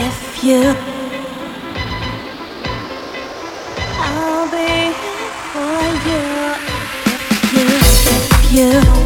if you I'll be for you. If you if you.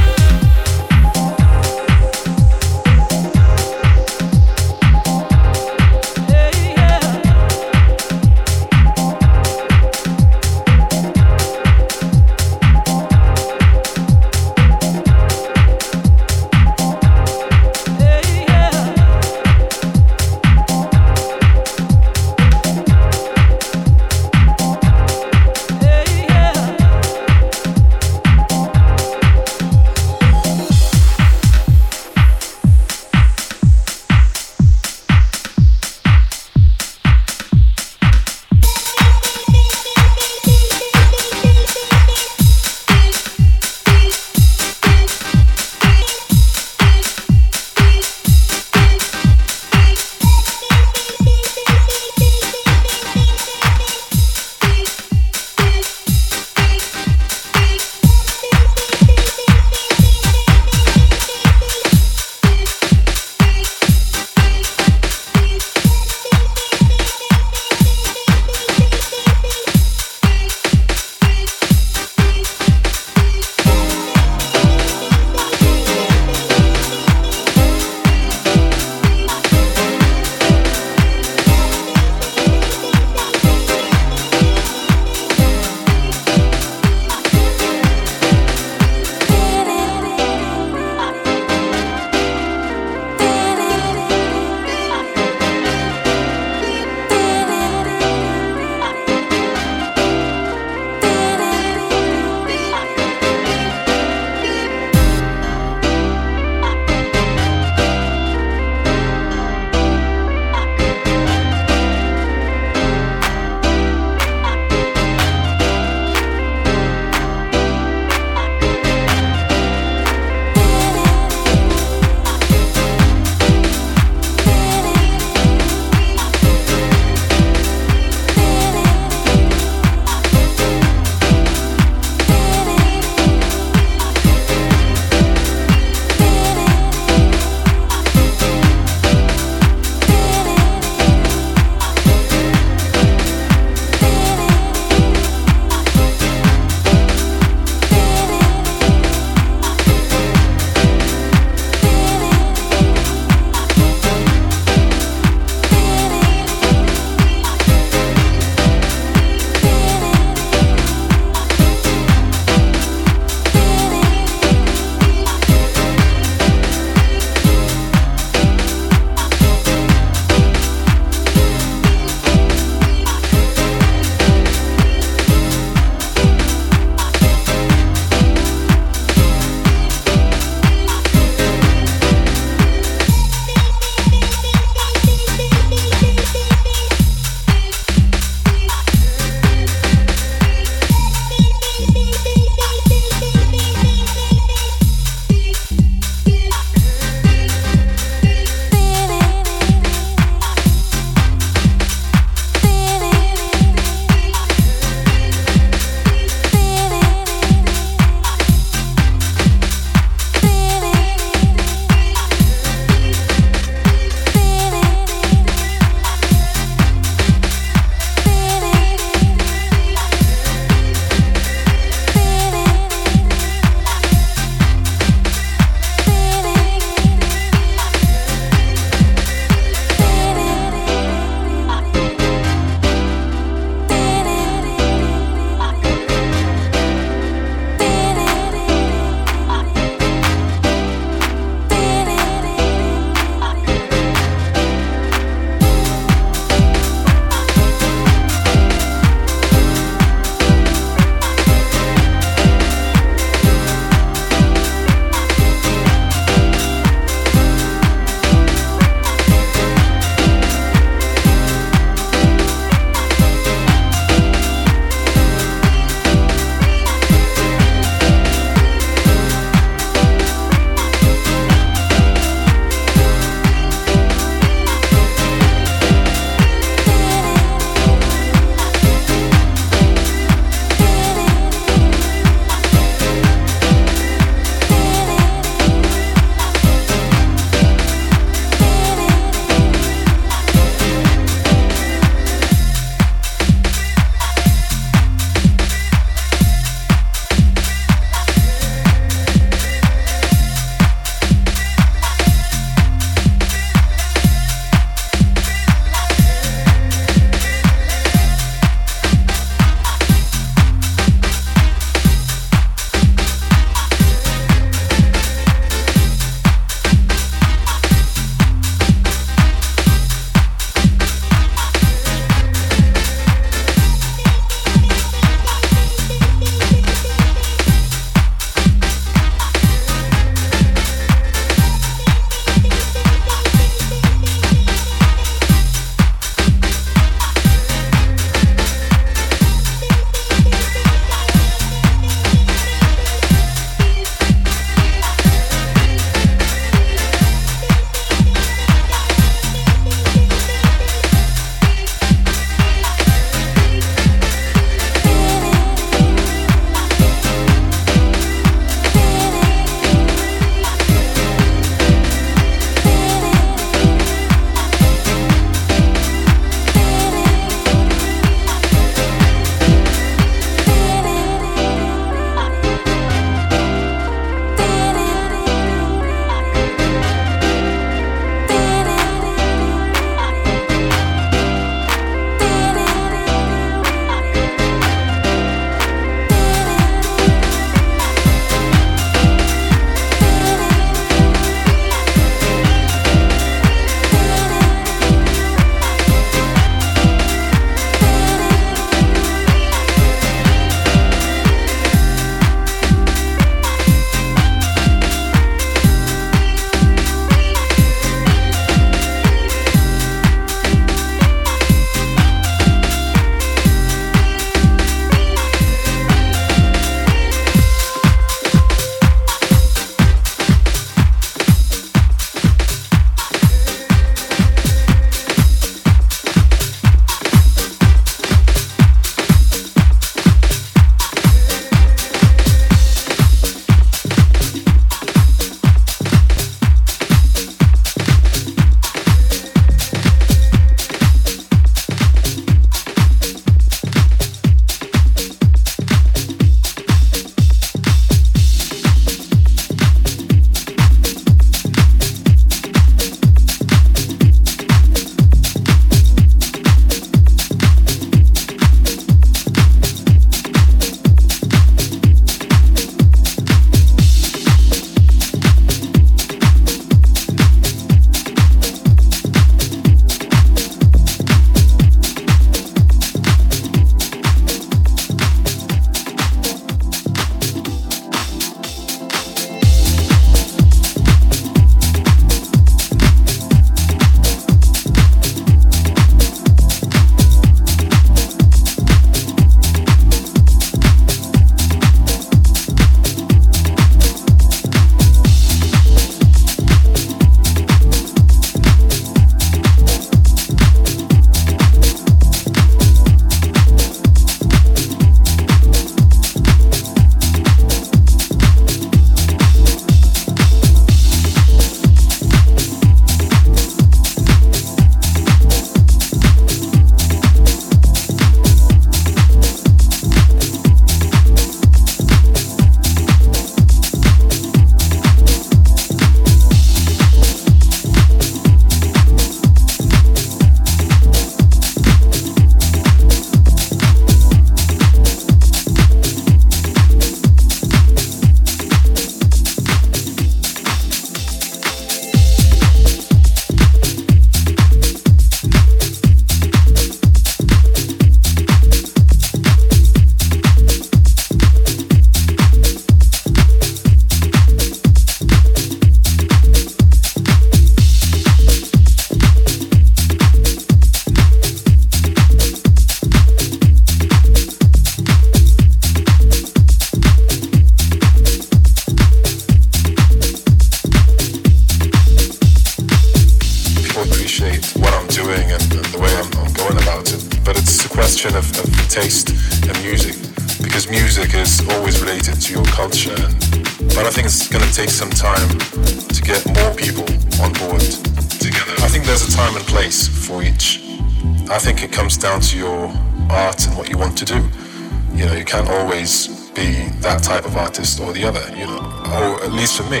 type of artist or the other, you know. Or at least for me,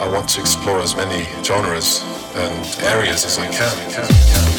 I want to explore as many genres and areas as I can. can, can.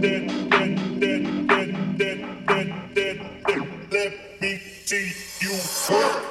Let me see you work.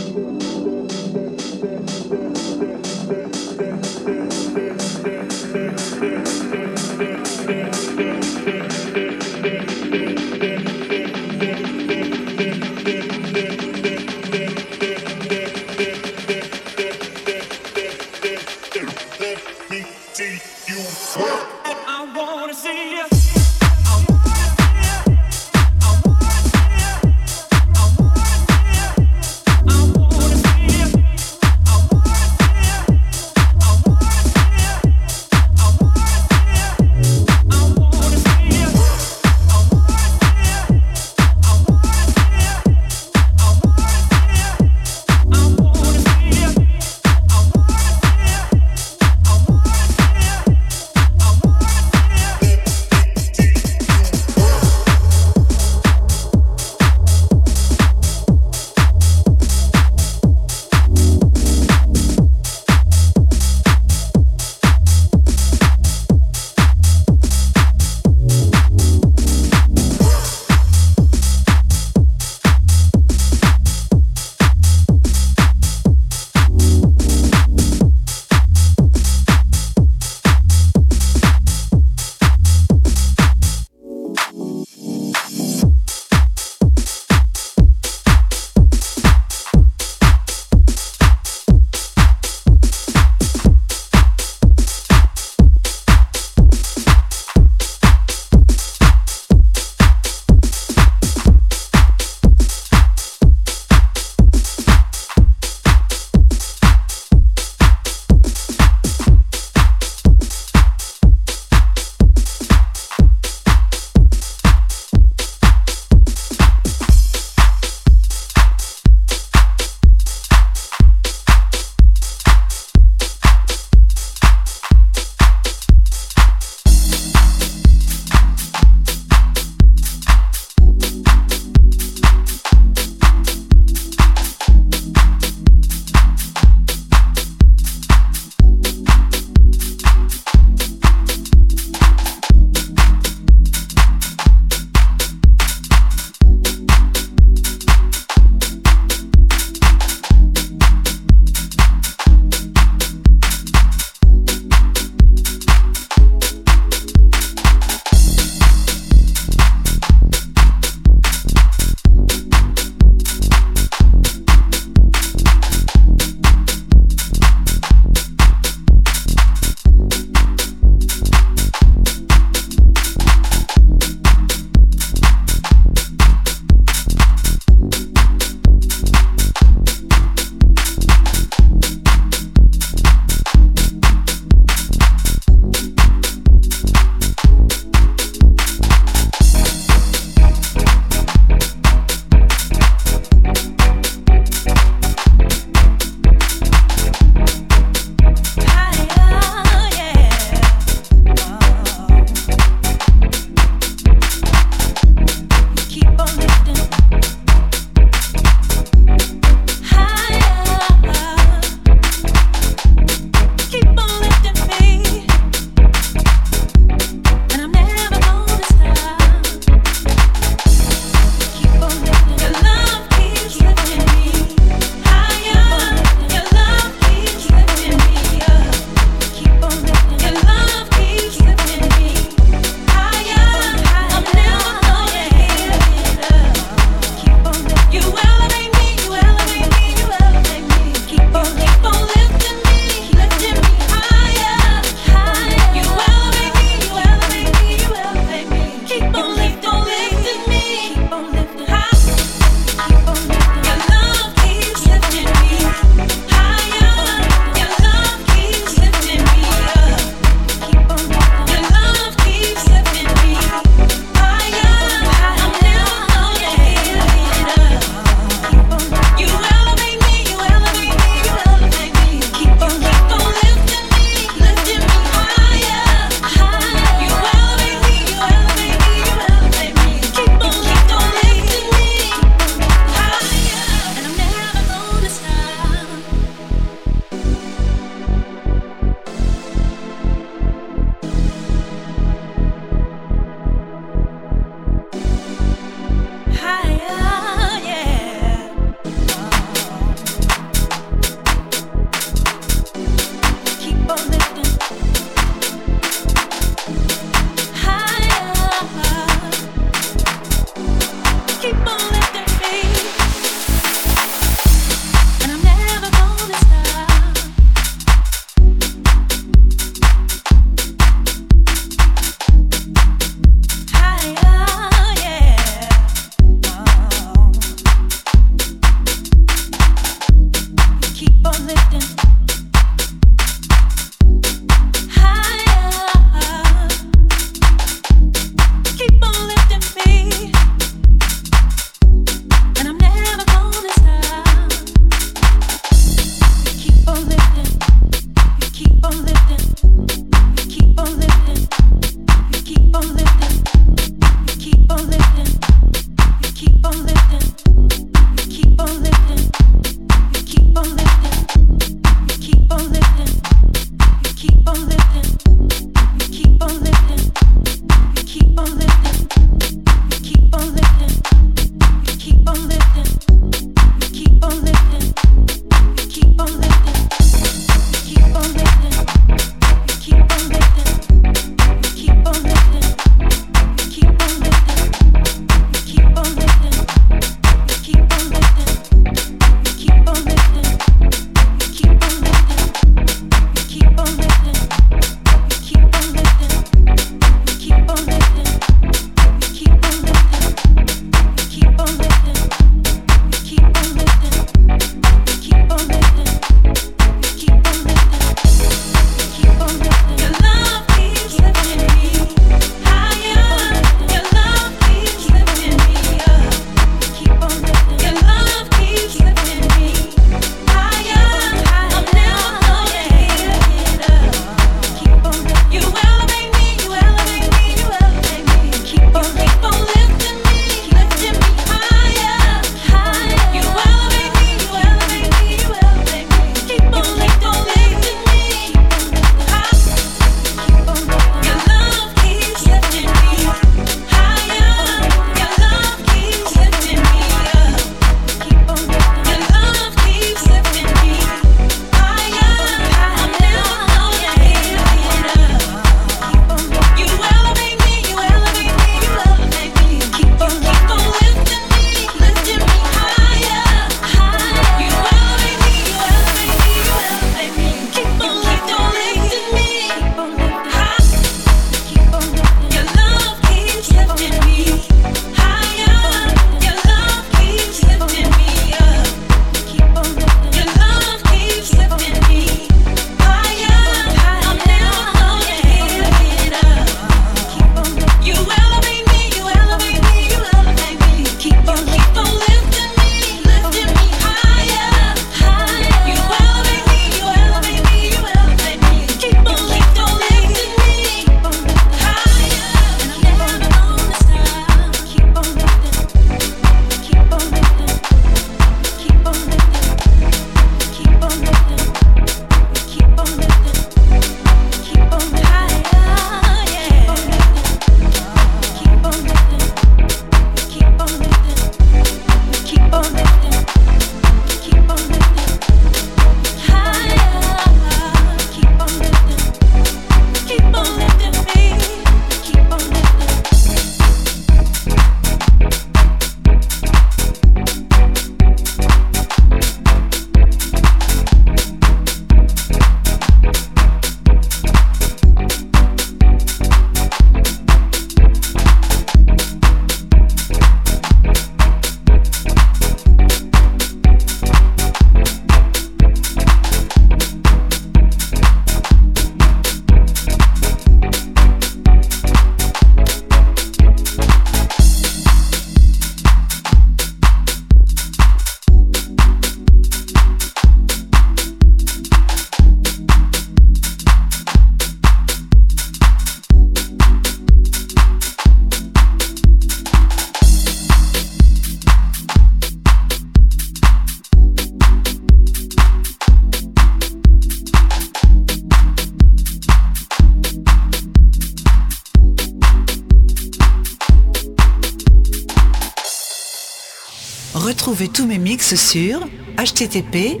Retrouvez tous mes mix sur http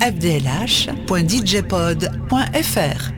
fdlh.djpod.fr.